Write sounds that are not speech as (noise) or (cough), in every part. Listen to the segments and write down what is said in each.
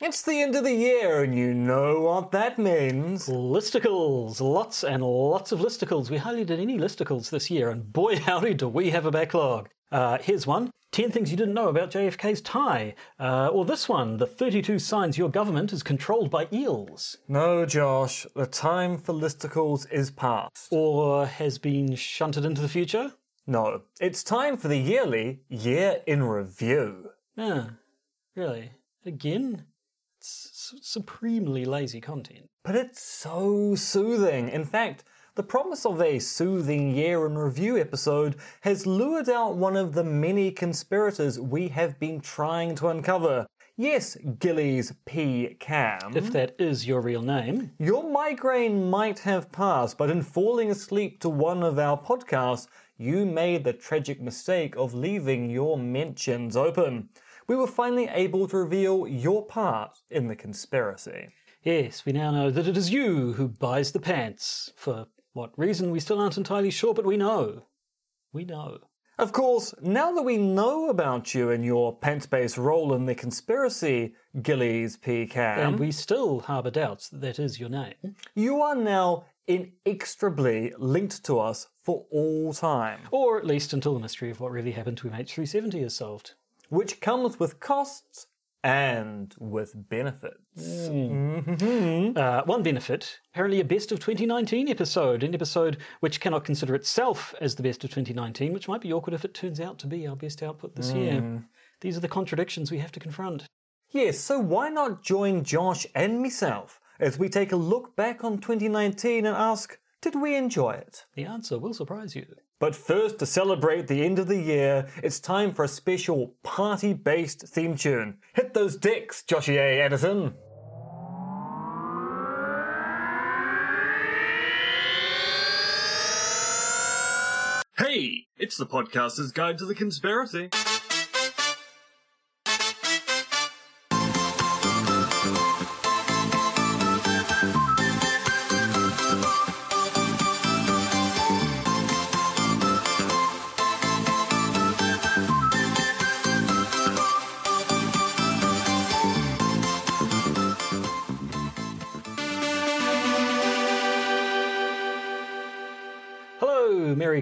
It's the end of the year, and you know what that means. Listicles, lots and lots of listicles. We hardly did any listicles this year, and boy (laughs) howdy do we have a backlog. Uh, here's one 10 things you didn't know about JFK's tie. Uh, or this one the 32 signs your government is controlled by eels. No, Josh, the time for listicles is past. Or has been shunted into the future. No, it's time for the yearly Year in Review. Ah, really? Again? It's supremely lazy content. But it's so soothing. In fact, the promise of a soothing year in review episode has lured out one of the many conspirators we have been trying to uncover. Yes, Gillies P. Cam. If that is your real name. Your migraine might have passed, but in falling asleep to one of our podcasts, you made the tragic mistake of leaving your mentions open. We were finally able to reveal your part in the conspiracy. Yes, we now know that it is you who buys the pants. For what reason, we still aren't entirely sure, but we know. We know. Of course, now that we know about you and your pants based role in the conspiracy, Gillies P. Cam, And we still harbour doubts that that is your name. you are now inextricably linked to us for all time, Or at least until the mystery of what really happened to MH370 is solved. Which comes with costs and with benefits. Uh, one benefit, apparently a best of 2019 episode, an episode which cannot consider itself as the best of 2019, which might be awkward if it turns out to be our best output this year. These are the contradictions we have to confront. Yes, so why not join Josh and myself as we take a look back on 2019 and ask, did we enjoy it? The answer will surprise you. But first, to celebrate the end of the year, it's time for a special party based theme tune. Hit those decks, Joshy A. Edison! Hey, it's the podcaster's guide to the conspiracy.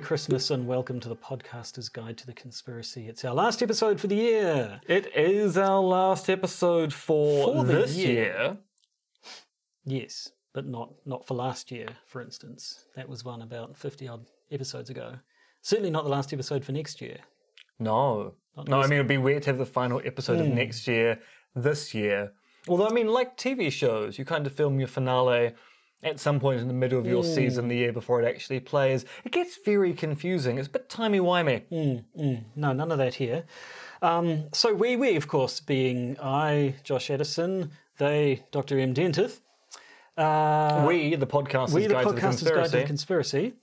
Christmas, and welcome to the podcaster's guide to the conspiracy. It's our last episode for the year. It is our last episode for, For this year. year. Yes, but not not for last year, for instance. That was one about 50 odd episodes ago. Certainly not the last episode for next year. No. No, I mean, it'd be weird to have the final episode of hmm. next year this year. Although, I mean, like TV shows, you kind of film your finale at some point in the middle of your season, the year before it actually plays. It gets very confusing. It's a bit timey-wimey. No, none of that here. Um, so we, we, of course, being I, Josh Edison, they, Dr. M. Dentith, uh, we, the podcasters we, the guide to the podcaster's guide to the conspiracy.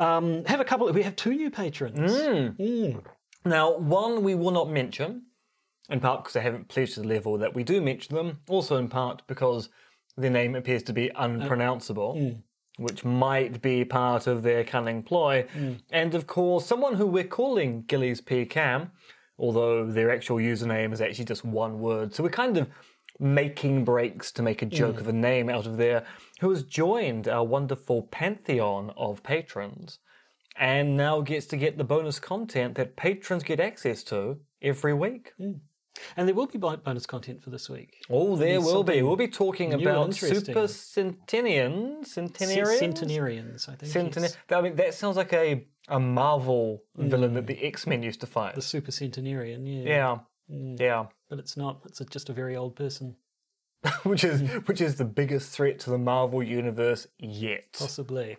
um, have a couple. We have two new patrons. Mm. Now, one we will not mention, in part because they haven't pledged to the level that we do mention them, also in part because their name appears to be uh, unpronounceable, mm. which might be part of their cunning ploy. Mm. And of course, someone who we're calling Gillies P. Cam, although their actual username is actually just one word. So we're kind of making breaks to make a mm. joke of a name out of there, who has joined our wonderful pantheon of patrons and now gets to get the bonus content that patrons get access to every week. And there will be bonus content for this week. Oh, there will be. We'll be talking about super centennians, centenarians, Centenarians, I think. Centena- yes. I mean, that sounds like a a Marvel villain hmm. that the X Men used to fight. The super centenarian, yeah. yeah, hmm. yeah. But it's not. It's a, just a very old person, (laughs) which is hmm. which is the biggest threat to the Marvel universe yet. possibly.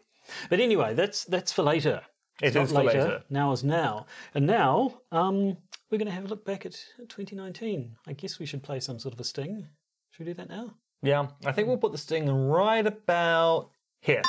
But anyway, that's that's for later. It's It not is for later. Now is now. And now, um, we're going to have a look back at 2019. I guess we should play some sort of a sting. Should we do that now? Yeah, I think we'll put the sting right about here.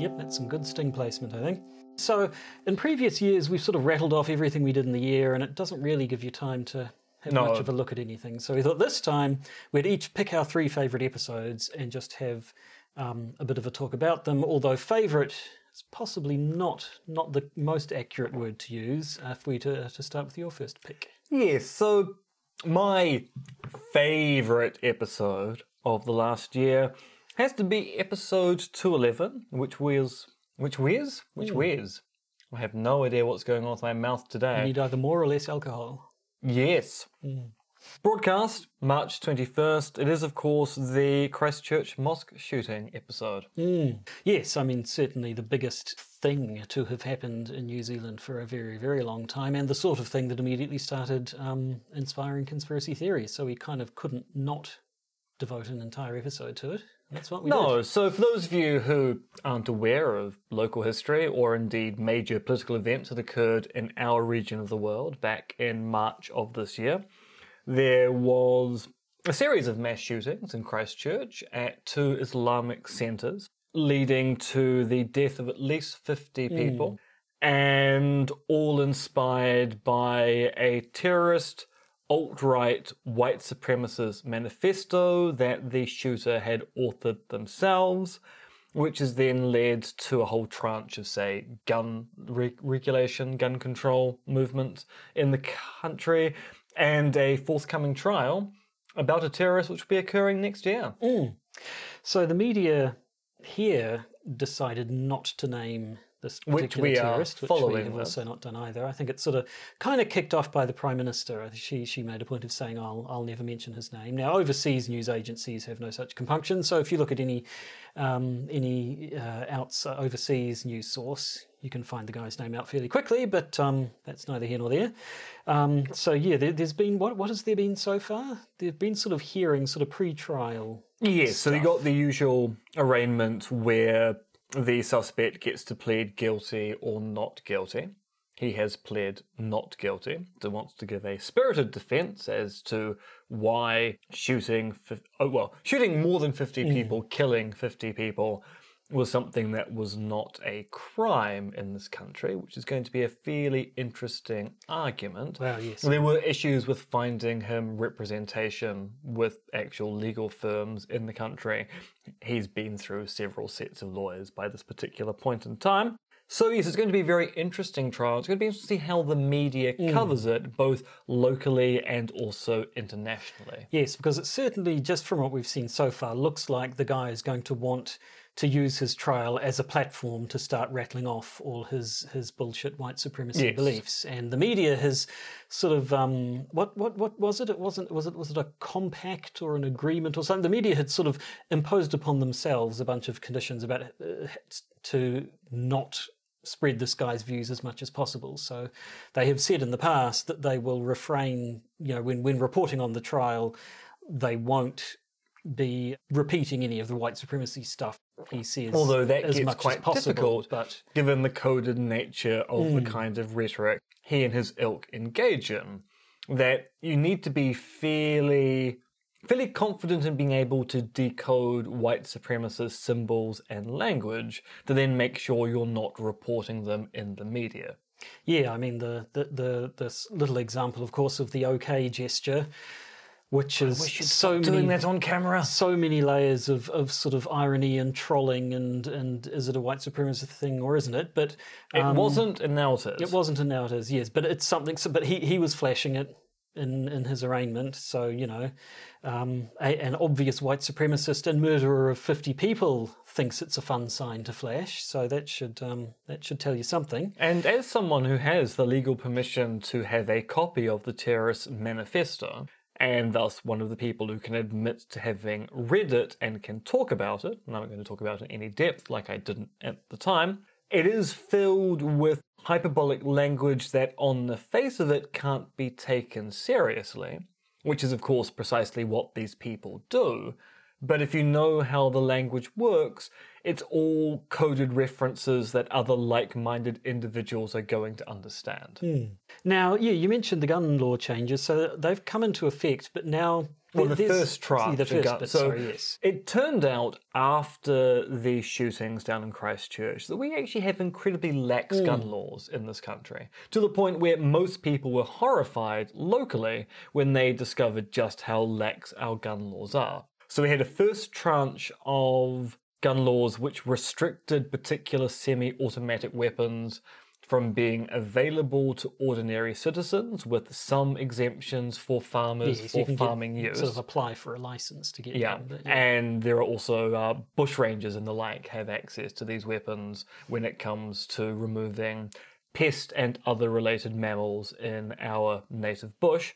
Yep, that's some good sting placement, I think. So, in previous years, we've sort of rattled off everything we did in the year, and it doesn't really give you time to have No. much of a look at anything. So, we thought this time we'd each pick our three favourite episodes and just have um, a bit of a talk about them. Although, favourite is possibly not not the most accurate word to use uh, if we to, uh, to start with your first pick. Yes, so my favourite episode of the last year has to be episode 211, which wears. Which wears? Which hmm. wears? I have no idea what's going on with my mouth today. You need either more or less alcohol. Yes. Hmm. Broadcast March 21st. It is, of course, the Christchurch mosque shooting episode. Yes, I mean, certainly the biggest thing to have happened in New Zealand for a very, very long time, and the sort of thing that immediately started um, inspiring conspiracy theories. So we kind of couldn't not devote an entire episode to it. That's what we did. No, so for those of you who aren't aware of local history or indeed major political events that occurred in our region of the world back in March of this year, there was a series of mass shootings in Christchurch at two Islamic centres, leading to the death of at least 50 hmm. people, and all inspired by a terrorist alt right white supremacist manifesto that the shooter had authored themselves, which has then led to a whole tranche of, say, gun re- regulation, gun control movements in the country, and a forthcoming trial about a terrorist which will be occurring next year. Hmm. So the media here decided not to name this Which we are terrorist, which following we have also not done either. I think it's sort of kind of kicked off by the prime minister. She she made a point of saying, "I'll I'll never mention his name." Now, overseas news agencies have no such compunction. So if you look at any um, any uh, outs overseas news source, you can find the guy's name out fairly quickly. But um, that's neither here nor there. Um, so yeah, there, there's been what what has there been so far? There've been sort of hearings, sort of pre-trial Yes, so you got the usual arraignment where the suspect gets to plead guilty or not guilty. He has pled not guilty, so wants to give a spirited defence as to why shooting, oh well, shooting more than fifty people, killing fifty people, was something that was not a crime in this country, which is going to be a fairly interesting argument. Well, yes. There were issues with finding him representation with actual legal firms in the country. He's been through several sets of lawyers by this particular point in time. So, yes, it's going to be a very interesting trial. It's going to be interesting to see how the media mm. covers it, both locally and also internationally. Yes, because it certainly, just from what we've seen so far, looks like the guy is going to want to use his trial as a platform to start rattling off all his his bullshit white supremacy Yes. beliefs. And the media has sort of um, what what what was it? It wasn't was it was it a compact or an agreement or something? The media had sort of imposed upon themselves a bunch of conditions about uh, to not spread this guy's views as much as possible. So they have said in the past that they will refrain, you know, when, when reporting on the trial, they won't be repeating any of the white supremacy stuff he says Although that as gets much quite possible. difficult, But given the coded nature of the hmm. kind of rhetoric he and his ilk engage in, that you need to be fairly fairly confident in being able to decode white supremacist symbols and language to then make sure you're not reporting them in the media. yeah, I mean the the the this little example, of course, of the OK gesture, which is so many Doing that on camera. so many layers of, of sort of irony and trolling and and is it a white supremacist thing or isn't it? But It um, wasn't, and now it is. It wasn't and now it is, yes. But it's something. So, but he, he was flashing it in, in his arraignment. So, you know, um, a, an obvious white supremacist and murderer of 50 people thinks it's a fun sign to flash. So that should um, that should tell you something. And as someone who has the legal permission to have a copy of the terrorist manifesto, and thus one of the people who can admit to having read it and can talk about it, and I'm not going to talk about it in any depth like I didn't at the time, it is filled with hyperbolic language that on the face of it can't be taken seriously, which is of course precisely what these people do. But if you know how the language works, it's all coded references that other like minded individuals are going to understand. Hmm. Now, yeah, you mentioned the gun law changes. So they've come into effect, but now. Well, the first tranche. The first gun- bit, so sorry, yes. it turned out after the shootings down in Christchurch that we actually have incredibly lax hmm. gun laws in this country, to the point where most people were horrified locally when they discovered just how lax our gun laws are. So we had a first tranche of gun laws which restricted particular semi automatic weapons from being available to ordinary citizens, with some exemptions for farmers Yes, you for can get- farming use. Sort of apply for a license to get Yeah, them. but and there are also uh, bush rangers and the like have access to these weapons when it comes to removing pest and other related mammals in our native bush.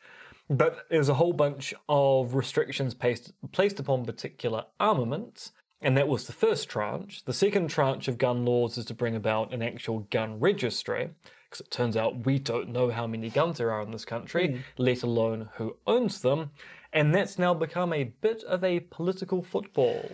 But there's a whole bunch of restrictions placed, placed upon particular armaments, and that was the first tranche. The second tranche of gun laws is to bring about an actual gun registry, because it turns out we don't know how many guns there are in this country, hmm. let alone who owns them. And that's now become a bit of a political football.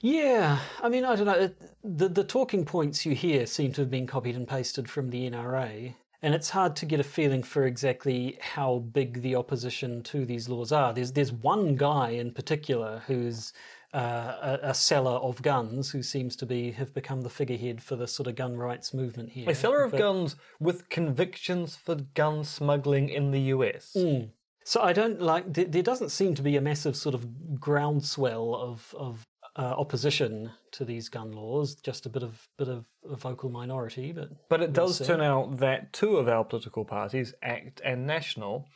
Yeah, I mean, I don't know. The the talking points you hear seem to have been copied and pasted from the NRA, and it's hard to get a feeling for exactly how big the opposition to these laws are. There's there's one guy in particular who's uh, a, a seller of guns who seems to be have become the figurehead for the sort of gun rights movement here. A seller of But- guns with convictions for gun smuggling in the US. So I don't like. There, there doesn't seem to be a massive sort of groundswell of of uh, opposition to these gun laws. Just a bit of bit of a vocal minority, but But it does see. turn out that two of our political parties, ACT and National,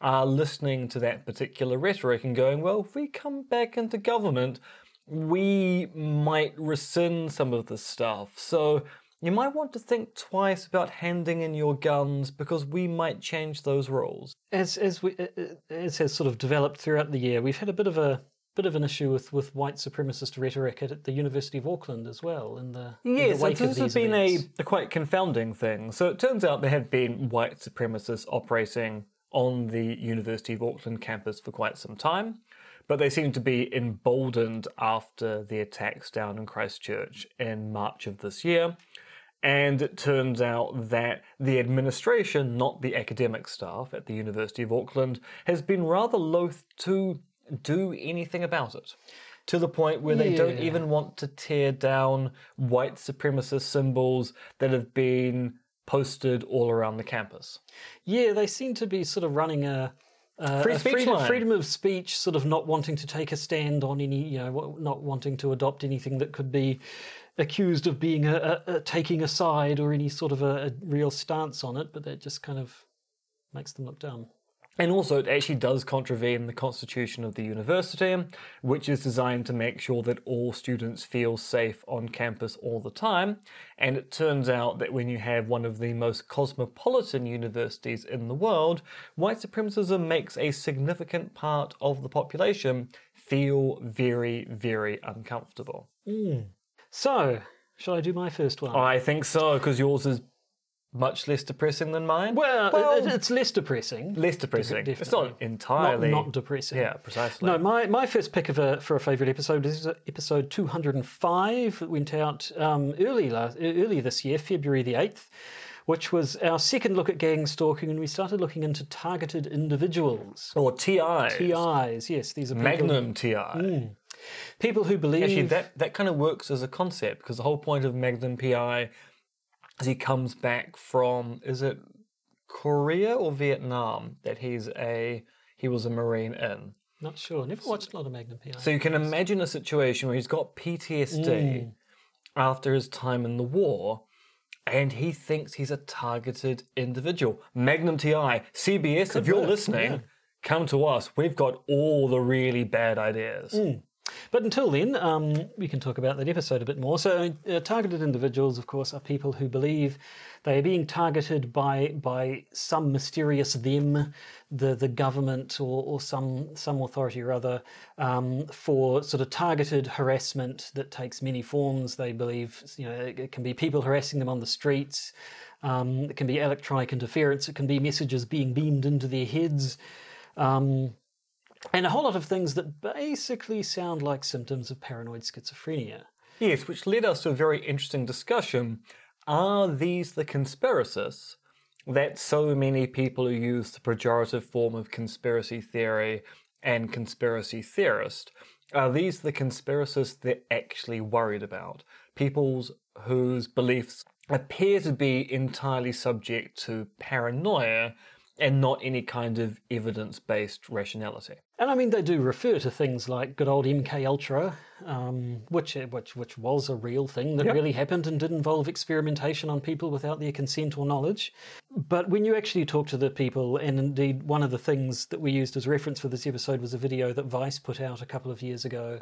are listening to that particular rhetoric and going, well, if we come back into government, we might rescind some of this stuff. So you might want to think twice about handing in your guns because we might change those rules. as as we uh, uh, as has sort of developed throughout the year, we've had a bit of a bit of an issue with, with white supremacist rhetoric at the University of Auckland as well. In the in Yes, the wake and of this has been a, a quite confounding thing. So it turns out there have been white supremacists operating on the University of Auckland campus for quite some time, but they seem to be emboldened after the attacks down in Christchurch in March of this year. And it turns out that the administration, not the academic staff at the University of Auckland, has been rather loath to do anything about it. To the point where they don't even want to tear down white supremacist symbols that have been posted all around the campus. Yeah, they seem to be sort of running a, a Free freedom, freedom of speech, sort of not wanting to take a stand on any, you know, not wanting to adopt anything that could be accused of being a, a, a taking a side or any sort of a, a real stance on it, but that just kind of makes them look dumb. And also, it actually does contravene the constitution of the university, which is designed to make sure that all students feel safe on campus all the time. And it turns out that when you have one of the most cosmopolitan universities in the world, white supremacism makes a significant part of the population feel very, very uncomfortable. Hmm. So, shall I do my first one? I think so, because yours is much less depressing than mine. well, well, it, it's less depressing. less depressing. It's not entirely. Not, not depressing. Yeah, precisely. No, my, my first pick of a, for a favourite episode is episode 205. It went out um, early, last, early this year, February the 8th, which was our second look at gang stalking, and we started looking into targeted individuals. Or TIs. TIs, yes, these are people, Magnum TI. people who believe. Actually, that, that kind of works as a concept because the whole point of Magnum PI is he comes back from is it Korea or Vietnam that he's a he was a marine in. Not sure. Never watched a lot of Magnum PI. So you can imagine a situation where he's got PTSD mm. after his time in the war. And he thinks he's a targeted individual. Magnum TI, CBS, if you're work, listening, come to us. We've got all the really bad ideas. Mm. But until then, um, we can talk about that episode a bit more. So, uh, targeted individuals, of course, are people who believe they are being targeted by by some mysterious them, the the government or, or some some authority or other, um, for sort of targeted harassment that takes many forms. They believe, you know, it can be people harassing them on the streets. Um, it can be electronic interference. It can be messages being beamed into their heads. Um, and a whole lot of things that basically sound like symptoms of paranoid schizophrenia. Yes, which led us to a very interesting discussion. Are these the conspiracists that so many people who use the pejorative form of conspiracy theory and conspiracy theorist, are these the conspiracists they're actually worried about? People's whose beliefs appear to be entirely subject to paranoia and not any kind of evidence based rationality. And I mean, they do refer to things like good old MK Ultra, um, which which which was a real thing that Yep. really happened and did involve experimentation on people without their consent or knowledge. But when you actually talk to the people, and indeed one of the things that we used as reference for this episode was a video that Vice put out a couple of years ago,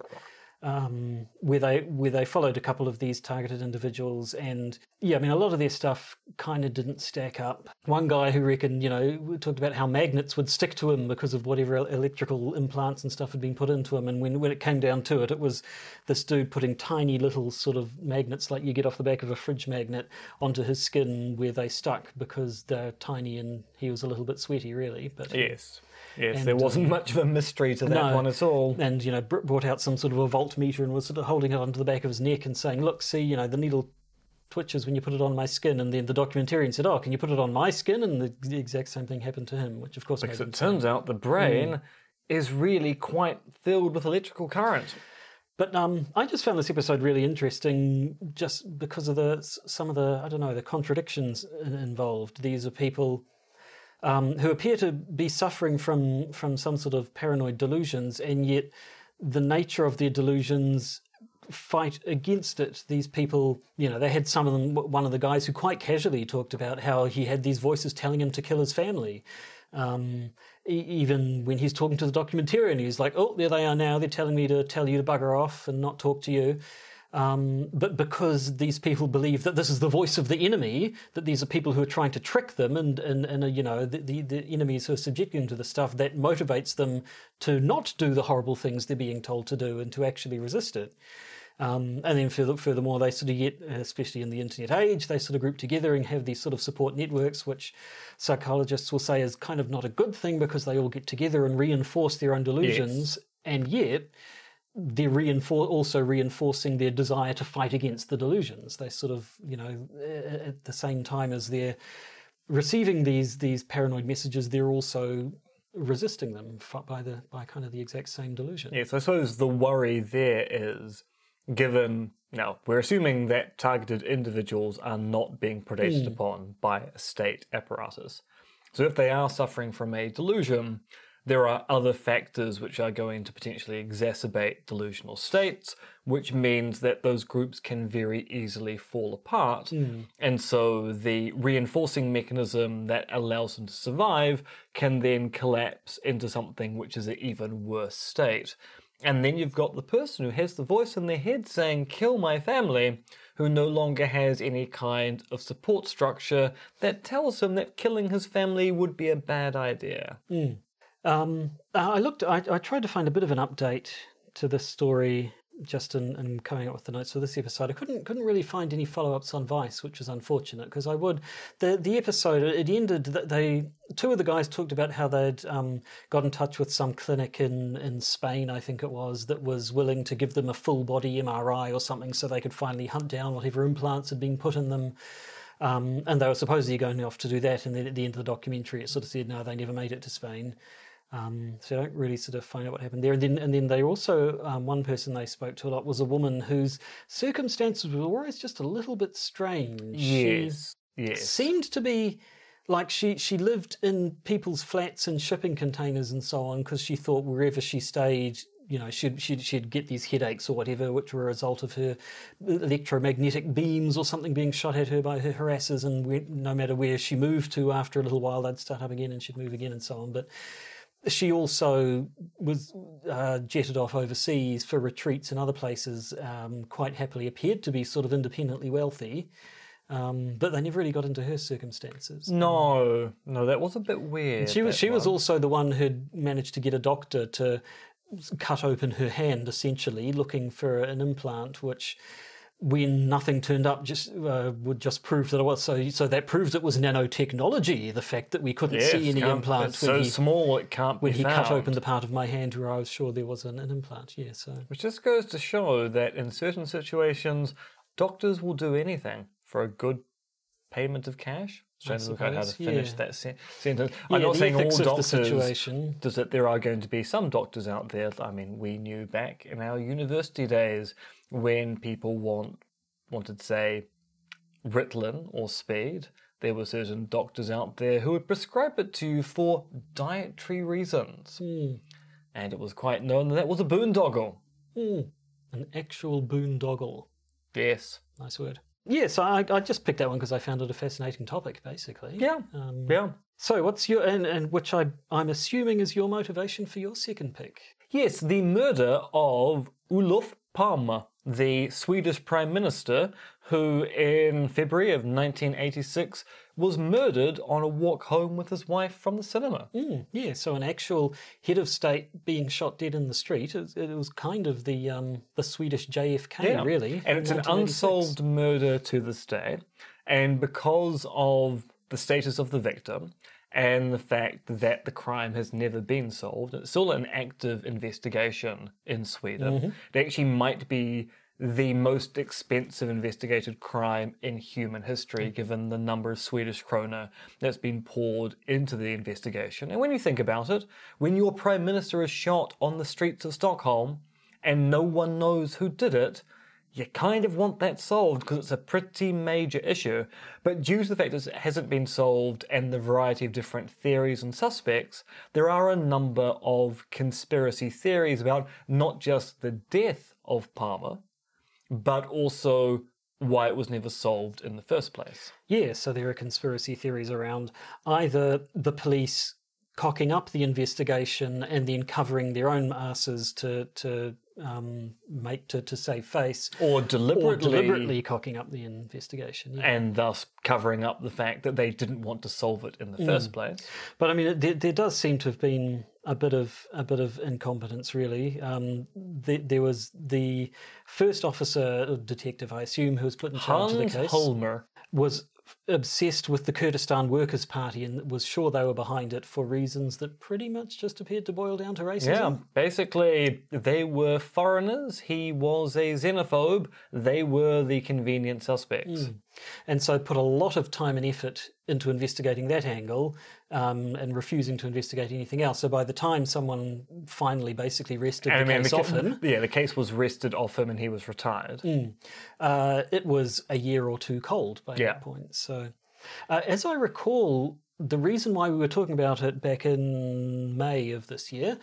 um, where they where they followed a couple of these targeted individuals, and yeah, I mean a lot of their stuff kind of didn't stack up. One guy who reckoned, you know, talked about how magnets would stick to him because of whatever electrical implants and stuff had been put into him, and when when it came down to it, it was this dude putting tiny little sort of magnets like you get off the back of a fridge magnet onto his skin where they stuck because they're tiny and he was a little bit sweaty, really. But Yes. Yes, And, there wasn't much of a mystery to that no. one at all. and you know br- brought out some sort of a voltmeter and was sort of holding it onto the back of his neck and saying, "Look, see, you know, the needle twitches when you put it on my skin." And then the documentarian said, "Oh, can you put it on my skin?" And the, the exact same thing happened to him, which of course Because it turns out the brain Mm. is really quite filled with electrical current. But um, I just found this episode really interesting, just because of the some of the I don't know the contradictions involved. These are people um, who appear to be suffering from from some sort of paranoid delusions, and yet the nature of their delusions fight against it. These people, you know, they had some of them. One of the guys who quite casually talked about how he had these voices telling him to kill his family. Um, even when he's talking to the documentarian, he's like, "Oh, there they are now. They're telling me to tell you to bugger off and not talk to you." Um, but because these people believe that this is the voice of the enemy, that these are people who are trying to trick them, and and, and uh, you know the, the the enemies who are subjecting them to the stuff, that motivates them to not do the horrible things they're being told to do and to actually resist it. Um, and then further, furthermore, they sort of get, especially in the internet age, they sort of group together and have these sort of support networks, which psychologists will say is kind of not a good thing because they all get together and reinforce their own delusions. And yet, they're reinfor- also reinforcing their desire to fight against the delusions. They sort of, you know, at the same time as they're receiving these these paranoid messages, they're also resisting them by the by kind of the exact same delusion. Yes, I suppose the worry there is given now we're assuming that targeted individuals are not being predated hmm. upon by a state apparatus. So if they are suffering from a delusion, there are other factors which are going to potentially exacerbate delusional states, which means that those groups can very easily fall apart. Hmm. And so the reinforcing mechanism that allows them to survive can then collapse into something which is an even worse state. And then you've got the person who has the voice in their head saying, kill my family, who no longer has any kind of support structure that tells him that killing his family would be a bad idea. Hmm. Um, uh, I looked. I, I tried to find a bit of an update to this story just in, in coming up with the notes for this episode. I couldn't couldn't really find any follow ups on Vice, which was unfortunate because I would. the The episode it ended. that They two of the guys talked about how they'd um, got in touch with some clinic in in Spain, I think it was, that was willing to give them a full body MRI or something, so they could finally hunt down whatever implants had been put in them. Um, and they were supposedly going off to do that, and then at the end of the documentary, it sort of said no, they never made it to Spain. Um, so I don't really sort of find out what happened there. And then, and then they also, um, one person they spoke to a lot was a woman whose circumstances were always just a little bit strange. She Yes. Yes. seemed to be like she, she lived in people's flats and shipping containers and so on because she thought wherever she stayed, you know, she'd, she'd, she'd get these headaches or whatever, which were a result of her electromagnetic beams or something being shot at her by her harassers. And where, no matter where she moved to, after a little while, they'd start up again and she'd move again and so on. But she also was uh, jetted off overseas for retreats in other places, um, quite happily appeared to be sort of independently wealthy. Um, but they never really got into her circumstances. No, no, that was a bit weird. She was she was also the one who'd managed to get a doctor to cut open her hand, essentially looking for an implant, which. When nothing turned up, just uh, would just prove that it was so. So that proves it was nanotechnology. The fact that we couldn't Yes, see any can't- implant it's when so he small it can't when he found. cut open the part of my hand where I was sure there was an, an implant. Yeah, so Which just goes to show that in certain situations, doctors will do anything for a good payment of cash. Trying to look at how to finish yeah. that sen- sentence. Yeah, I'm not saying all doctors. situation. Does that there are going to be some doctors out there? I mean, we knew back in our university days when people want wanted say Ritalin or speed, there were certain doctors out there who would prescribe it to you for dietary reasons. Hmm. And it was quite known that that was a boondoggle. Hmm. An actual boondoggle. Yes. Nice word. Yes, I, I just picked that one because I found it a fascinating topic, basically. Yeah. Um, Yeah. So, what's your and, and which I I'm assuming is your motivation for your second pick? Yes, the murder of Olof Palme, the Swedish Prime Minister, who in February of 1986 was murdered on a walk home with his wife from the cinema. Mm, yeah, so an actual head of state being shot dead in the street. It, it was kind of the um, the Swedish JFK, really. And it's an unsolved murder to this day. And because of the status of the victim and the fact that the crime has never been solved, it's still an active investigation in Sweden. Mm-hmm. It actually might be the most expensive investigated crime in human history, mm-hmm. given the number of Swedish krona that's been poured into the investigation. And when you think about it, when your prime minister is shot on the streets of Stockholm and no one knows who did it, you kind of want that solved because it's a pretty major issue. But due to the fact that it hasn't been solved and the variety of different theories and suspects, there are a number of conspiracy theories about not just the death of Palme, but also why it was never solved in the first place. Yeah, so there are conspiracy theories around either the police cocking up the investigation and then covering their own asses to to um, make to, to save face, Or or deliberately, deliberately cocking up the investigation. Yeah. and thus covering up the fact that they didn't want to solve it in the first place. But I mean, it, there, there does seem to have been a bit of a bit of incompetence, really. Um, there, there was the first officer, detective, I assume, who was put in charge of the Hans case, Holmer was obsessed with the Kurdistan Workers' Party and was sure they were behind it for reasons that pretty much just appeared to boil down to racism. Yeah, basically, they were foreigners. He was a xenophobe. They were the convenient suspects. And so put a lot of time and effort into investigating that angle um, and refusing to investigate anything else. So by the time someone finally basically wrested the mean, case the, off him, (laughs) yeah, the case was rested off him, and he was retired. uh, it was a year or two cold by Yeah. that point. So, uh, as I recall, the reason why we were talking about it back in May of this year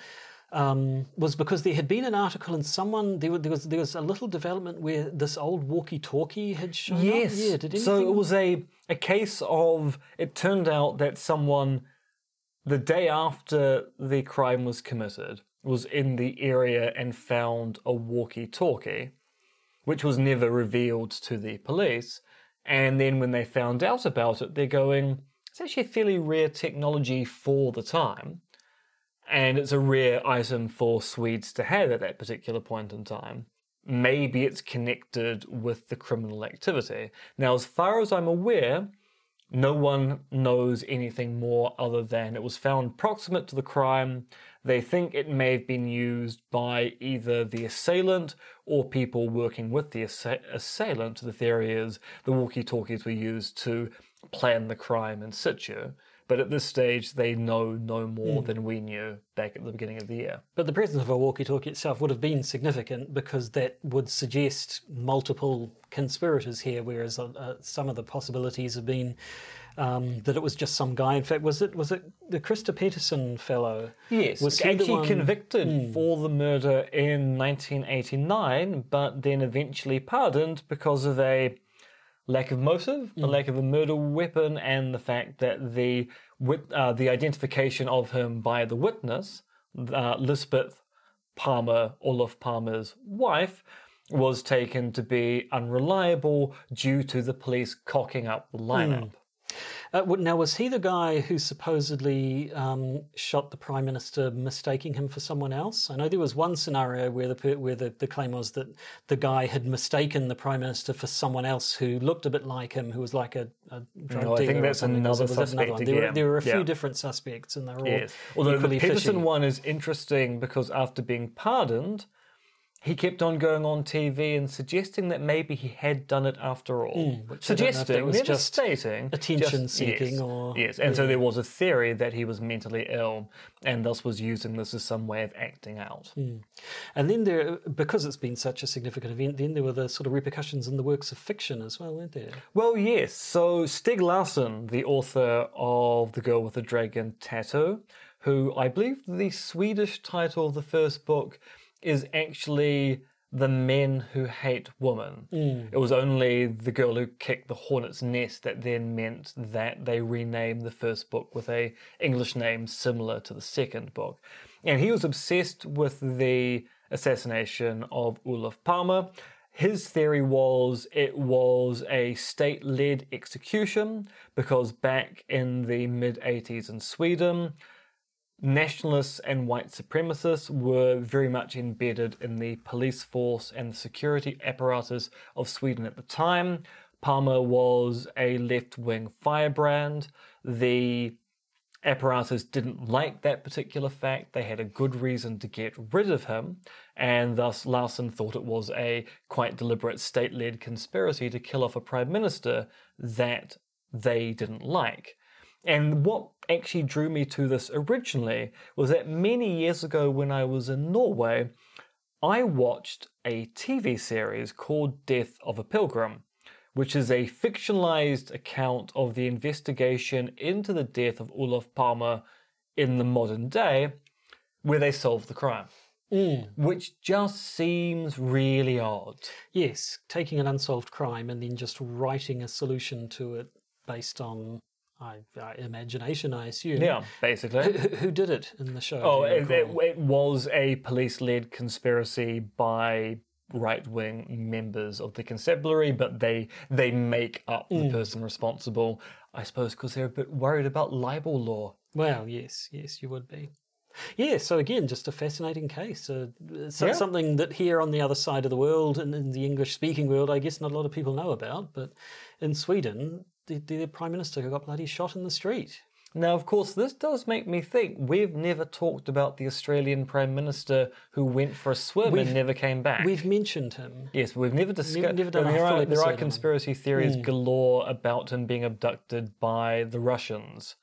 um, was because there had been an article and someone there, there was there was a little development where this old walkie-talkie had shown up. Yes. Yeah. Did anything? so it was a a case of. It turned out that someone, the day after the crime was committed, was in the area and found a walkie-talkie, which was never revealed to the police. And then when they found out about it, they're going, "It's actually a fairly rare technology for the time." and it's a rare item for Swedes to have at that particular point in time. Maybe it's connected with the criminal activity. Now, as far as I'm aware, no one knows anything more other than it was found proximate to the crime. They think it may have been used by either the assailant or people working with the assa- assailant. The theory is the walkie talkies were used to plan the crime in situ. But at this stage, they know no more than we knew back at the beginning of the year. But the presence of a walkie-talkie itself would have been significant because that would suggest multiple conspirators here, whereas uh, uh, some of the possibilities have been um, that it was just some guy. In fact, was it was it the Christer Pettersson fellow? Yes, Was actually convicted for the murder in 1989, but then eventually pardoned because of a lack of motive, a lack of a murder weapon, and the fact that the uh, the identification of him by the witness, uh, Lisbeth Palme, Olof Palme's wife, was taken to be unreliable due to the police cocking up the lineup. Uh, now, was he the guy who supposedly um, shot the prime minister, mistaking him for someone else? I know there was one scenario where the where the, the claim was that the guy had mistaken the prime minister for someone else who looked a bit like him, who was like a, a drug No, I dealer. think that's another suspect one? There, were, there were a few Yeah. different suspects, and they were all Yes. Although the Pettersson fishy. one is interesting because after being pardoned, he kept on going on TV and suggesting that maybe he had done it after all. Hmm, which I don't know if that suggesting, was never just stating. attention just- seeking yes, or- Yes, and so there was a theory that he was mentally ill and thus was using this as some way of acting out. Hmm. And then there, because it's been such a significant event, then there were the sort of repercussions in the works of fiction as well, weren't there? Well, yes. So Stieg Larsson, the author of The Girl with the Dragon Tattoo, who I believe the Swedish title of the first book is actually The Men Who Hate Women. Mm. It was only The Girl Who Kicked the Hornet's Nest that then meant that they renamed the first book with a English name similar to the second book. And he was obsessed with the assassination of Olof Palme. His theory was it was a state led execution because back in the mid 80s in Sweden, nationalists and white supremacists were very much embedded in the police force and the security apparatus of Sweden at the time. Palme was a left wing firebrand. The apparatus didn't like that particular fact. They had a good reason to get rid of him, and thus Larsson thought it was a quite deliberate state led conspiracy to kill off a prime minister that they didn't like. And what actually drew me to this originally was that many years ago when I was in Norway, I watched a TV series called Death of a Pilgrim, which is a fictionalized account of the investigation into the death of Olof Palme in the modern day, where they solve the crime. Mm. Which just seems really odd. Yes, taking an unsolved crime and then just writing a solution to it based on I, uh, imagination, I assume. Yeah, basically. Who, who did it in the show? Oh, it, it, it was a police led conspiracy by right wing members of the constabulary, but they they make up the person responsible, I suppose, because they're a bit worried about libel law. Well, yes, yes, you would be. Yeah, so again, just a fascinating case. Uh, so Yeah. Something that here on the other side of the world, and in the English speaking world, I guess not a lot of people know about, but in Sweden, the, the Prime Minister who got bloody shot in the street. Now, of course, this does make me think we've never talked about the Australian Prime Minister who went for a swim We've- and never came back. We've mentioned him. Yes, we've never discussed. never a there, are, there are conspiracy theories mm. galore about him being abducted by the Russians.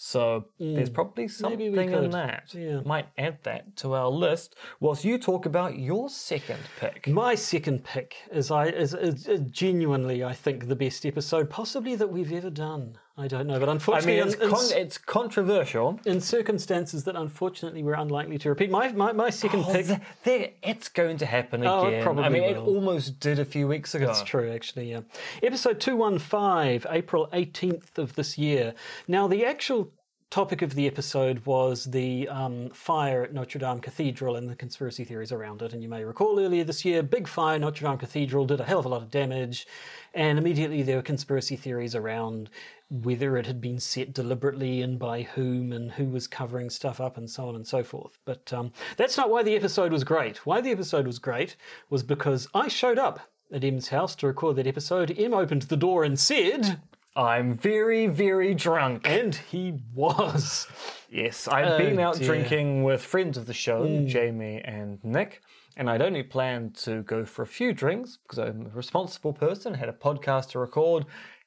So there's mm. probably something in that. Yeah. Might add that to our list whilst you talk about your second pick. My second pick is I is, is, is genuinely, I think, the best episode possibly that we've ever done. I don't know, but I unfortunately, mean, it's, in, con- it's controversial. in circumstances that unfortunately we're unlikely to repeat. My my, my second Oh, pick. th- there, it's going to happen Oh, it again. I probably mean, it almost did a few weeks ago. That's true, actually, yeah. Episode 215, April 18th of this year. Now, the actual topic of the episode was the um, fire at Notre Dame Cathedral and the conspiracy theories around it. And you may recall earlier this year, big fire, Notre Dame Cathedral did a hell of a lot of damage. And immediately there were conspiracy theories around whether it had been set deliberately and by whom and who was covering stuff up and so on and so forth. But um, that's not why the episode was great. Why the episode was great was because I showed up at M's house to record that episode. M opened the door and said, I'm very, very drunk. and he was. Yes, I'd Oh, been out dear. drinking with friends of the show, Hmm. Jamie and Nick, and I'd only planned to go for a few drinks because I'm a responsible person, had a podcast to record,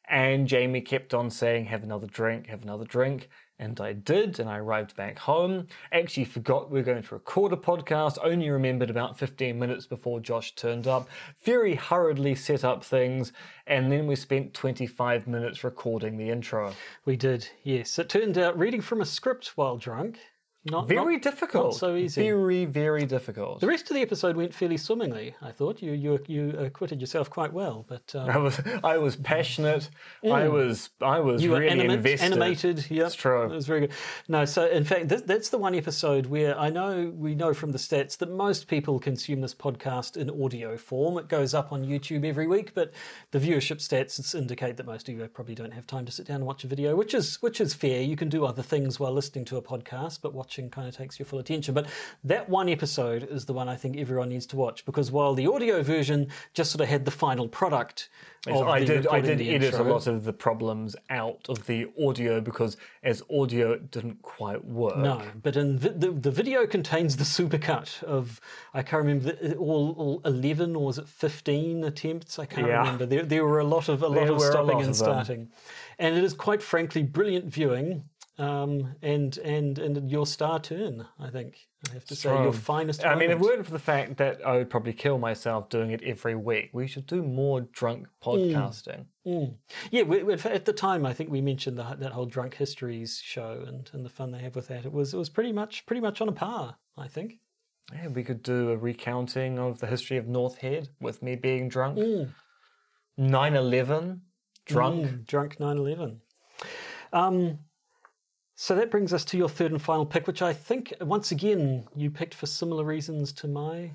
and Jamie kept on saying, Have another drink, have another drink. And I did, and I arrived back home. Actually, forgot we were going to record a podcast, only remembered about 15 minutes before Josh turned up. Very hurriedly set up things, and then we spent 25 minutes recording the intro. We did, yes. It turned out reading from a script while drunk. Not, Very not- difficult. Not so easy. Very, very difficult. The rest of the episode went fairly swimmingly. I thought you you you acquitted yourself quite well, but um, I was I was passionate. I was I was Mm. you were really animate, invested. animated. Yeah, It's true. It was very good. No, so in fact, this, that's the one episode where I know we know from the stats that most people consume this podcast in audio form. It goes up on YouTube every week, but the viewership stats indicate that most of you probably don't have time to sit down and watch a video, which is which is fair. You can do other things while listening to a podcast, but watching watching kind of takes your full attention. But that one episode is the one I think everyone needs to watch because while the audio version just sort of had the final product. Of I the did. I did the edit a lot of the problems out of the audio because as audio it didn't quite work. No, but in vi- the the video contains the supercut of I can't remember the, all, all eleven or was it fifteen attempts? I can't Yeah. remember. There, there were a lot of a lot There of stopping lot and starting, and it is quite frankly brilliant viewing. Um, and and and your star turn, I think I have to say your Strong. finest. I mean, if it weren't for the fact that I would probably kill myself doing it every week, we should do more drunk podcasting. Yeah, we, we- at the time, I think we mentioned the, that whole drunk histories show and, and the fun they have with that. It was it was pretty much pretty much on a par, I think. Yeah, we could do a recounting of the history of North Head with me being drunk. 9 11, drunk. Mm, drunk 9/11. Um, so that brings us to your third and final pick, which I think once again you picked for similar reasons to my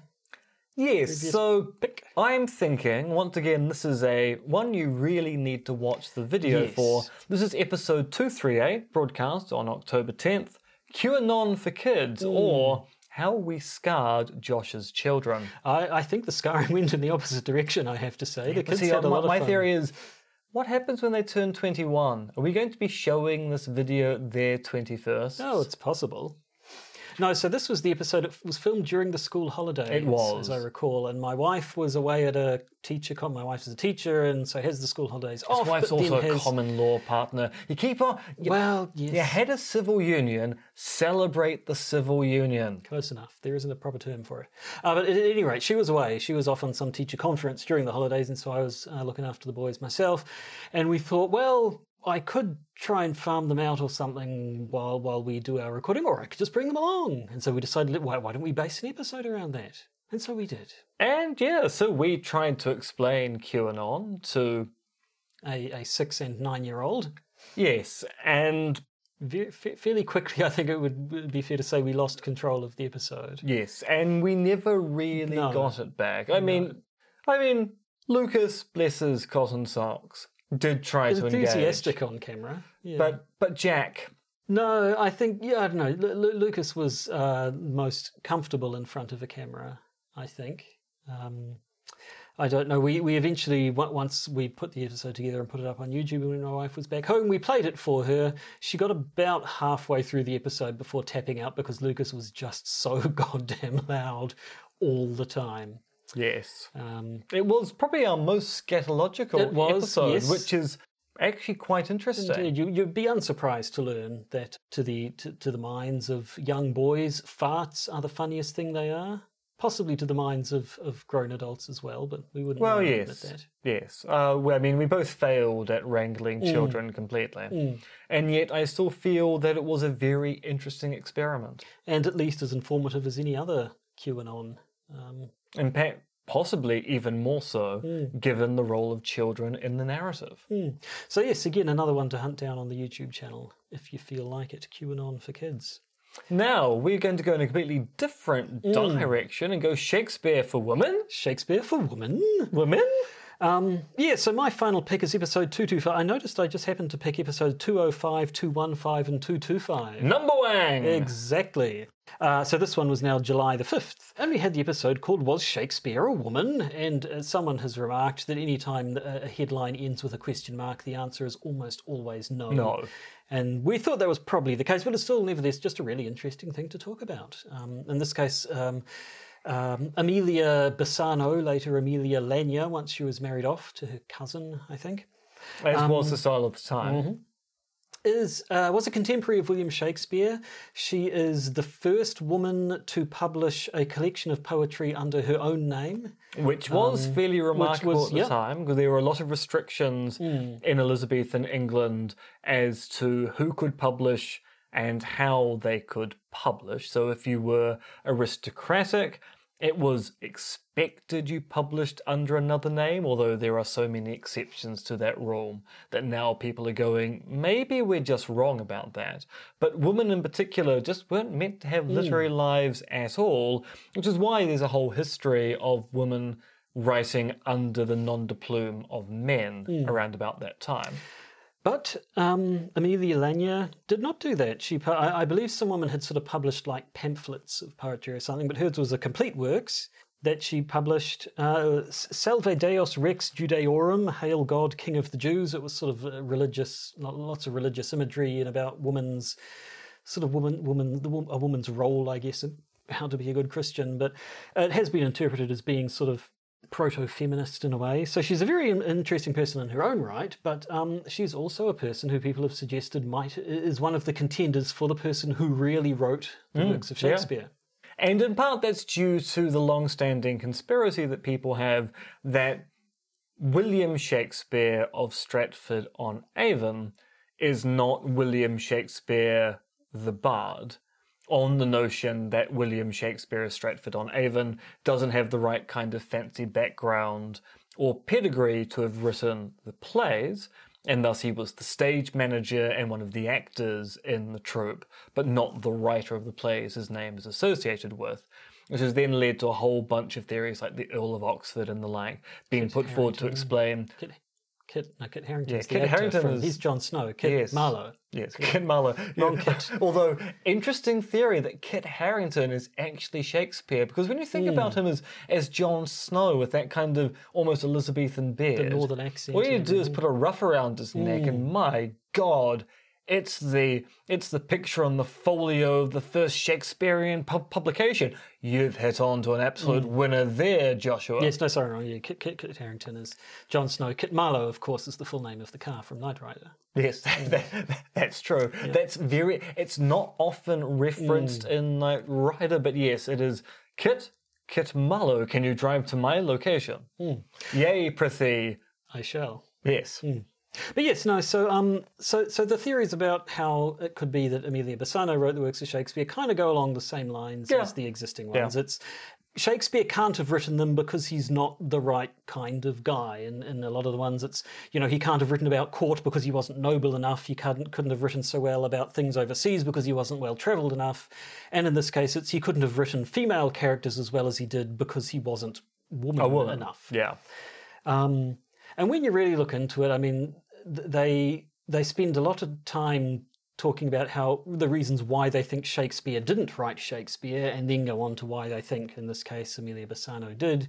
Yes, so pick. I'm thinking, once again, this is a one you really need to watch the video Yes. for. This is episode 238, broadcast on October 10th QAnon for Kids, or How We Scarred Josh's Children. I, I think the scarring (laughs) went in the opposite direction. I have to say the kids See, had a my, lot my of fun. theory is what happens when they turn 21? Are we going to be showing this video their 21st? Oh, it's possible. No, so this was the episode. It was filmed during the school holidays. It was. as I recall. And my wife was away at a teacher. con- My wife is a teacher, and so here's the school holidays off. His wife's also a has- common law partner. You keep on. You, Well, yes, you had a civil union. Celebrate the civil union. close enough. There isn't a proper term for it. Uh, but at any rate, she was away. She was off on some teacher conference during the holidays, and so I was uh, looking after the boys myself. And we thought, well, I could try and farm them out or something while while we do our recording, or I could just bring them along. And so we decided, why, why don't we base an episode around that? And so we did. And yeah, so we tried to explain QAnon to A, a six and nine year old. yes, and fairly quickly, (laughs) I think it would be fair to say we lost control of the episode. yes, and we never really No. got it back. I mean, I mean, Lucas, bless his cotton socks, did try to engage, Enthusiastic on camera. Yeah. but but Jack, No, I think yeah, I don't know. Lu- Lu- Lucas was uh, most comfortable in front of a camera. I think. Um, I don't know. We we eventually once we put the episode together and put it up on YouTube when my wife was back home, we played it for her. She got about halfway through the episode before tapping out because Lucas was just so (laughs) goddamn loud all the time. Yes, Um, it was probably our most scatological was, episode, yes. which is actually quite interesting. Indeed, you, you'd be unsurprised to learn that to the to, to the minds of young boys, farts are the funniest thing they are. Possibly to the minds of, of grown adults as well, but we wouldn't Well, yes, that. yes. Uh, well, I mean, we both failed at wrangling Mm. children completely, and yet I still feel that it was a very interesting experiment. And at least as informative as any other QAnon. Um, In fact, possibly even more so, Mm. given the role of children in the narrative. so yes, again, another one to hunt down on the YouTube channel if you feel like it. QAnon for kids. Now we're going to go in a completely different Mm. direction and go Shakespeare for women. Shakespeare for women. Women? Um, yeah, so my final pick is episode 225. I noticed I just happened to pick episode 205, 215, and 225. Number one. Exactly. Uh, so this one was now July the 5th. And we had the episode called Was Shakespeare a Woman? And uh, someone has remarked that any time a a headline ends with a question mark, the answer is almost always no. No. And we thought that was probably the case, but it's still nevertheless just a really interesting thing to talk about. Um, in this case, um, um, Amelia Bassano, later Amelia Lanier, once she was married off to her cousin, I think As Um, was the style of the time. mm-hmm. is uh, was a contemporary of William Shakespeare. She is the first woman to publish a collection of poetry under her own name. Which was fairly remarkable Um, was- at the. Hmm. time because there were a lot of restrictions in Elizabethan England as to who could publish and how they could publish. So if you were aristocratic, it was expected you published under another name, although there are so many exceptions to that rule that now people are going, maybe we're just wrong about that. But women in particular just weren't meant to have hmm. literary lives at all, which is why there's a whole history of women writing under the nom de plume of men hmm. around about that time. But um, Amelia Lanier did not do that. She, I, I believe, some woman had sort of published like pamphlets of poetry or something, but hers was a complete works that she published. Uh, Salve Deus Rex Judaeorum, Hail God, King of the Jews. It was sort of uh, religious, lots of religious imagery and about woman's sort of woman, woman, a woman's role, I guess, how to be a good Christian. But it has been interpreted as being sort of proto-feminist in a way. So she's a very interesting person in her own right, but um, she's also a person who people have suggested might is one of the contenders for the person who really wrote the works of yeah. Shakespeare. And in part, that's due to the long standing conspiracy that people have that William Shakespeare of Stratford on Avon is not William Shakespeare the Bard, on the notion that William Shakespeare of Stratford on Avon doesn't have the right kind of fancy background or pedigree to have written the plays, and thus he was the stage manager and one of the actors in the troupe, but not the writer of the plays his name is associated with. Which has then led to a whole bunch of theories like the Earl of Oxford and the like being put forward to explain Kit, Kit, no, Kit Harington's Yeah, Kit actor from, is- he's Jon Snow. Kit Yes. Marlowe. Yes, Kit Marlowe. (laughs) Kit. Although, interesting theory that Kit Harington is actually Shakespeare, because when you think about Hmm. him as as Jon Snow with that kind of almost Elizabethan beard, the northern accent all you and do is put a ruff around his neck, Hmm. and my God, it's the it's the picture on the folio of the first Shakespearean pub- publication. You've hit on to an absolute winner there, Joshua. Yes, no, sorry, wrong. Yeah, Kit, Kit, Kit Harington is Jon Snow. Kit Marlowe, of course, is the full name of the car from Knight Rider. Yes, (laughs) that, that's true. That's very. It's not often referenced Mm. in Knight Rider, but yes, it is. Kit, Kit Marlowe, can you drive to my location? Mm. Yay, Prithee. I shall. Yes. But yes, no. So, um, so, so the theories about how it could be that Amelia Bassano wrote the works of Shakespeare kind of go along the same lines Yeah. as the existing ones. It's Shakespeare can't have written them because he's not the right kind of guy. And in a lot of the ones, it's you know he can't have written about court because he wasn't noble enough. He couldn't couldn't have written so well about things overseas because he wasn't well travelled enough. And in this case, it's he couldn't have written female characters as well as he did because he wasn't woman, woman. enough. Yeah. Um, and when you really look into it, I mean, they they spend a lot of time talking about how the reasons why they think Shakespeare didn't write Shakespeare, and then go on to why they think, in this case, Amelia Bassano did.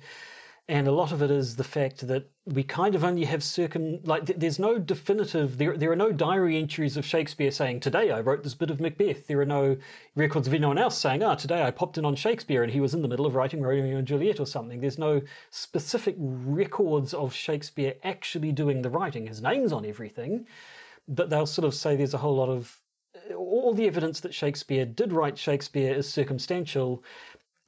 And a lot of it is the fact that we kind of only have circum like th- there's no definitive there there are no diary entries of Shakespeare saying today I wrote this bit of Macbeth. There are no records of anyone else saying ah today I popped in on Shakespeare and he was in the middle of writing Romeo and Juliet or something. There's no specific records of Shakespeare actually doing the writing. His name's on everything, but they'll sort of say there's a whole lot of all the evidence that Shakespeare did write Shakespeare is circumstantial.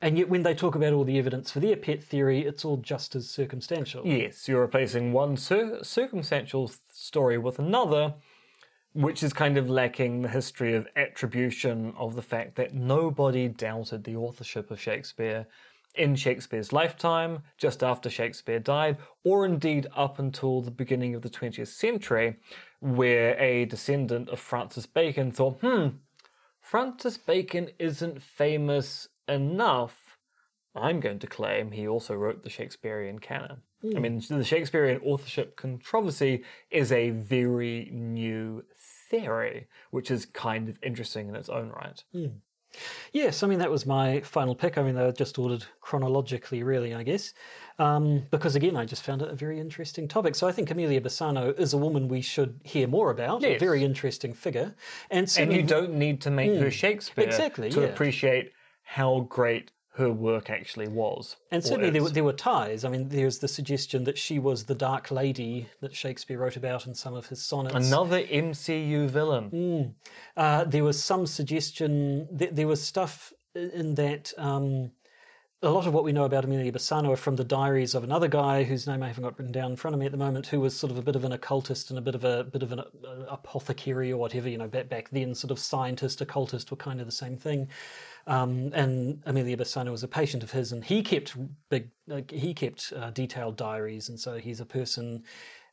And yet, when they talk about all the evidence for their pet theory, it's all just as circumstantial. Yes, you're replacing one cir- circumstantial story with another, which is kind of lacking the history of attribution of the fact that nobody doubted the authorship of Shakespeare in Shakespeare's lifetime, just after Shakespeare died, or indeed up until the beginning of the 20th century, where a descendant of Francis Bacon thought, hmm, Francis Bacon isn't famous enough. I'm going to claim he also wrote the Shakespearean canon. I hmm. mean, the Shakespearean authorship controversy is a very new theory, which is kind of interesting in its own right. Hmm. Yes, I mean, that was my final pick. I mean, they were just ordered chronologically, really, I guess. Um, because again, I just found it a very interesting topic. So I think Amelia Bassano is a woman we should hear more about, a very interesting figure. And, And you don't need to make her hmm. Shakespeare Exactly, to yeah. appreciate how great her work actually was. And certainly there, were- there were ties. I mean, there's the suggestion that she was the Dark Lady that Shakespeare wrote about in some of his sonnets. Another MCU villain. Uh, there was some suggestion, th- there was stuff in that. Um, a lot of what we know about Amelia Bassano are from the diaries of another guy whose name I haven't got written down in front of me at the moment, who was sort of a bit of an occultist and a bit of a bit of an uh, apothecary or whatever. You know, back back then, sort of scientist, occultist were kind of the same thing. Um, and Amelia Bassano was a patient of his, and he kept big, like, he kept uh, detailed diaries, and so he's a person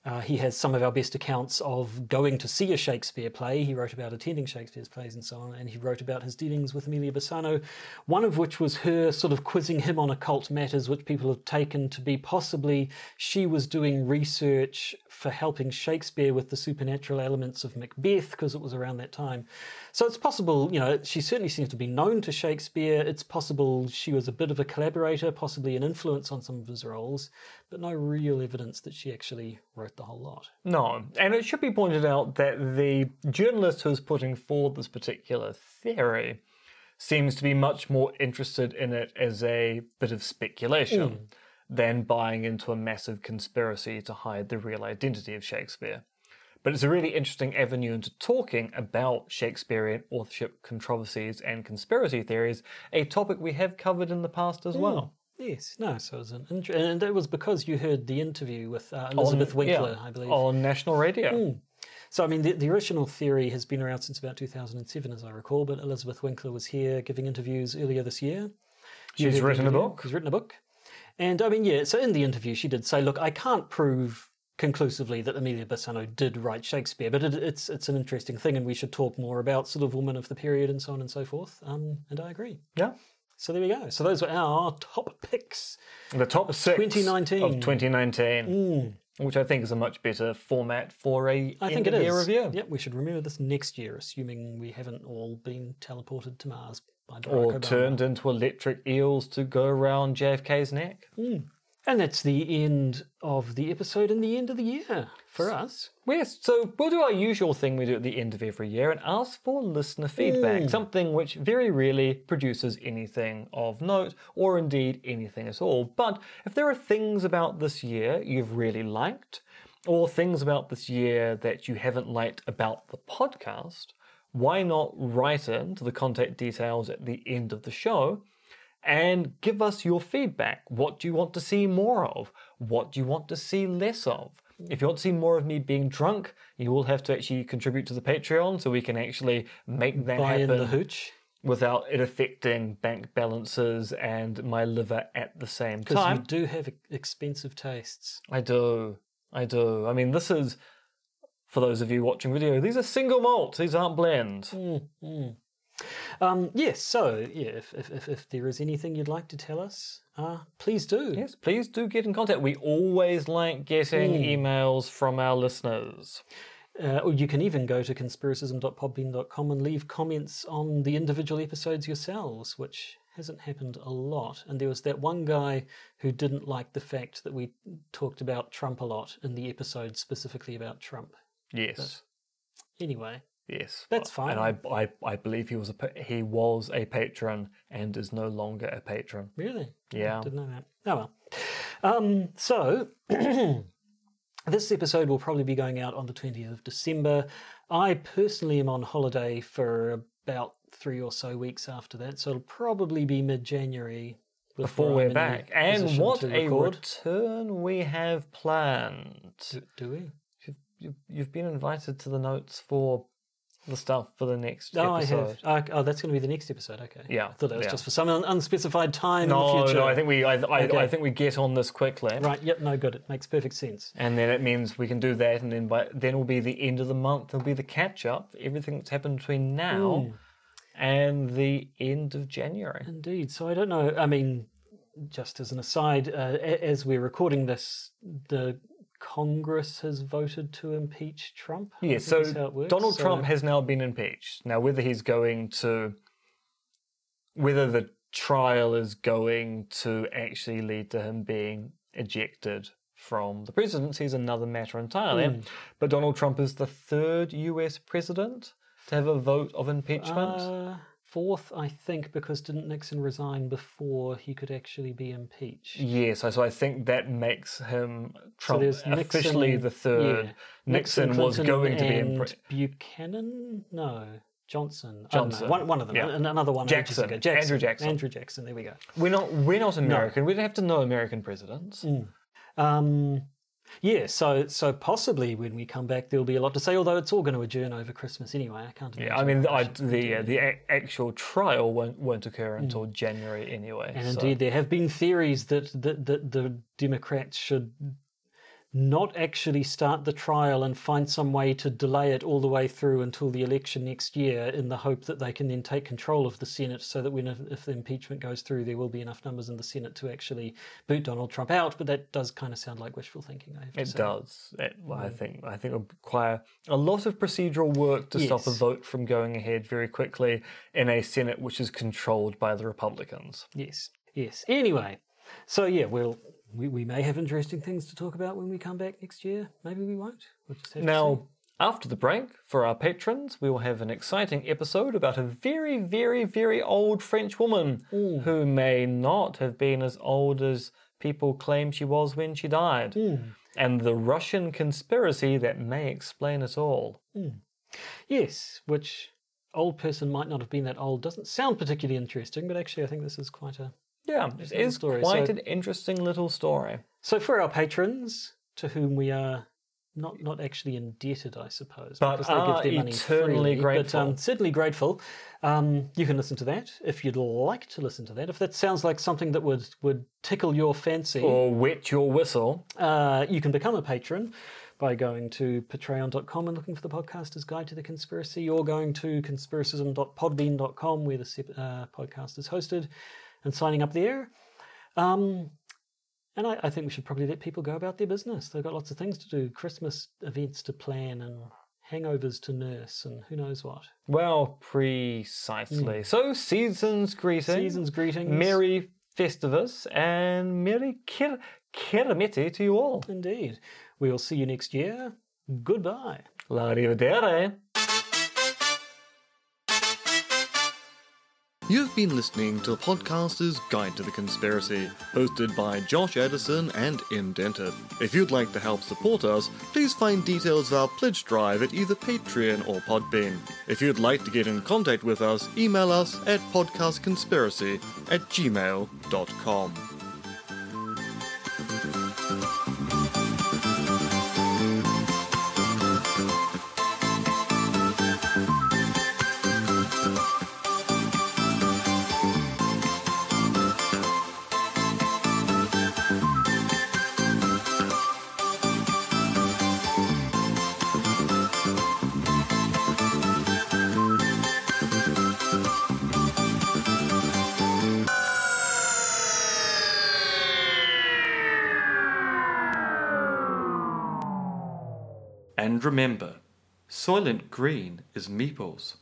Uh, he has some of our best accounts of going to see a Shakespeare play. He wrote about attending Shakespeare's plays and so on, and he wrote about his dealings with Amelia Bassano, one of which was her sort of quizzing him on occult matters, which people have taken to be possibly she was doing research for helping Shakespeare with the supernatural elements of Macbeth, because it was around that time. So it's possible, you know, she certainly seems to be known to Shakespeare. It's possible she was a bit of a collaborator, possibly an influence on some of his roles, but no real evidence that she actually wrote the whole lot. No, and it should be pointed out that the journalist who's putting forward this particular theory seems to be much more interested in it as a bit of speculation hmm. Than buying into a massive conspiracy to hide the real identity of Shakespeare. But it's a really interesting avenue into talking about Shakespearean authorship controversies and conspiracy theories, a topic we have covered in the past as well. Yes, no, so it was an int- and it was because you heard the interview with uh, Elizabeth On- Winkler, yeah, I believe. On national radio. So, I mean, the, the original theory has been around since about 2007, as I recall, but Elizabeth Winkler was here giving interviews earlier this year. She's written a book. She's written a book. And, I mean, yeah, so in the interview, she did say, look, I can't prove conclusively that Amelia Bassano did write Shakespeare, but it, it's it's an interesting thing, and we should talk more about sort of women of the period and so on and so forth. Um, and I agree. Yeah. So there we go. So those were our top picks. The top six 2019. of 2019, which I think is a much better format for a I think it is. year review. Yep, we should remember this next year, assuming we haven't all been teleported to Mars Or turned into electric eels to go around JFK's neck. Hmm. And that's the end of the episode and the end of the year for us. Yes, so we'll do our usual thing we do at the end of every year and ask for listener feedback, hmm. something which very rarely produces anything of note or indeed anything at all. But if there are things about this year you've really liked, or things about this year that you haven't liked about the podcast, why not write in to the contact details at the end of the show and give us your feedback. What do you want to see more of? What do you want to see less of? If you want to see more of me being drunk, you will have to actually contribute to the Patreon so we can actually make that Buy happen the hooch. without it affecting bank balances and my liver at the same time. Because you do have expensive tastes. I do. I do. I mean, this is, for those of you watching video, these are single malts. These aren't blends. Um, yes, so yeah, if, if, if, if there is anything you'd like to tell us, uh, please do. Yes, please do get in contact. We always like getting emails from our listeners. Uh, or you can even go to conspiracism.podbean.com and leave comments on the individual episodes yourselves, which hasn't happened a lot. And there was that one guy who didn't like the fact that we talked about Trump a lot in the episode specifically about Trump. Yes. Anyway, Yes, That's fine. And I, I, I believe he was a he was a patron and is no longer a patron. really? Yeah. Didn't know that. Oh well. Um, so (clears throat) this episode will probably be going out on the 20th of December. I personally am on holiday for about three or so weeks after that, so it'll probably be mid January Before I'm we're back, and what a return we have planned. Do, do we? You've, you've, been invited to the notes for the stuff for the next Oh, episode. I have. Oh, that's going to be the next episode. Okay. Yeah, I thought that was yeah. just for some unspecified time in No, the future. no, I think we, I, I, Okay. I think we get on this quickly, Right. Yep. No. Good. It makes perfect sense. and then it means we can do that, and then by then will be the end of the month. There'll be the catch up everything that's happened between now and the end of January. Indeed. So I don't know. I mean, just as an aside, uh, as we're recording this, the Congress has voted to impeach Trump. I Yeah, so is how it works. Donald So- Trump has now been impeached. Now, whether he's going to, whether the trial is going to actually lead to him being ejected from the presidency is another matter entirely. Hmm. But Donald Trump is the third US president to have a vote of impeachment. Uh, fourth, I think, because didn't Nixon resign before he could actually be impeached? yes, so, so I think that makes him Trump there's officially Nixon- the third. yeah. Nixon, Nixon, was going to be impre- Buchanan? No. Johnson. I don't know. Johnson. One, one of them. Yeah. Another one. Jackson. Jackson. Andrew Jackson. Andrew Jackson. There we go. We're not. We're not American. We don't have to know American presidents. Um, yeah, so so possibly when we come back, there'll be a lot to say. Although it's all going to adjourn over Christmas anyway. I can't. Yeah, I mean, I, the the a- actual trial won't won't occur hmm. until January anyway. And so- indeed, there have been theories that, that, that the Democrats should not actually start the trial and find some way to delay it all the way through until the election next year in the hope that they can then take control of the Senate so that when if the impeachment goes through there will be enough numbers in the Senate to actually boot Donald Trump out but that does kind of sound like wishful thinking I have to It say. does. It, well, I mm. think I think it would require a lot of procedural work to stop a vote from going ahead very quickly in a Senate which is controlled by the Republicans. Yes, yes. Anyway, so yeah, we'll we, we may have interesting things to talk about when we come back next year. Maybe we won't. We'll just have Now, after the break, for our patrons, we will have an exciting episode about a very, very, very old French woman who may not have been as old as people claim she was when she died, and the Russian conspiracy that may explain it all. see. Yes, which old person might not have been that old doesn't sound particularly interesting, but actually I think this is quite a Yeah, it is story, quite so- an interesting little story. So for our patrons, to whom we are not not actually indebted, I suppose, But because they are give their money eternally freely, but grateful. um, certainly grateful. Um, you can listen to that if you'd like to listen to that. If that sounds like something that would would tickle your fancy, Or wet your whistle. uh, you can become a patron by going to patreon.com and looking for the podcaster's guide to the conspiracy, or going to conspiracism.podbean.com where the uh, podcast is hosted, and signing up there. Um, and I, I think we should probably let people go about their business. They've got lots of things to do, Christmas events to plan, and hangovers to nurse, and who knows what. Well, precisely. So, season's greetings. Hmm. Season's greetings. Merry Festivus and Merry Kir- Kirameti to you all. Indeed. We will see you next year. Goodbye. L'arrivederci. You've been listening to the podcaster's Guide to the Conspiracy, hosted by Josh Addison and M Dentith. If you'd like to help support us, please find details of our pledge drive at either Patreon or Podbean. If you'd like to get in contact with us, email us at podcastconspiracy at gmail.com. remember, Soylent Green is Meeples.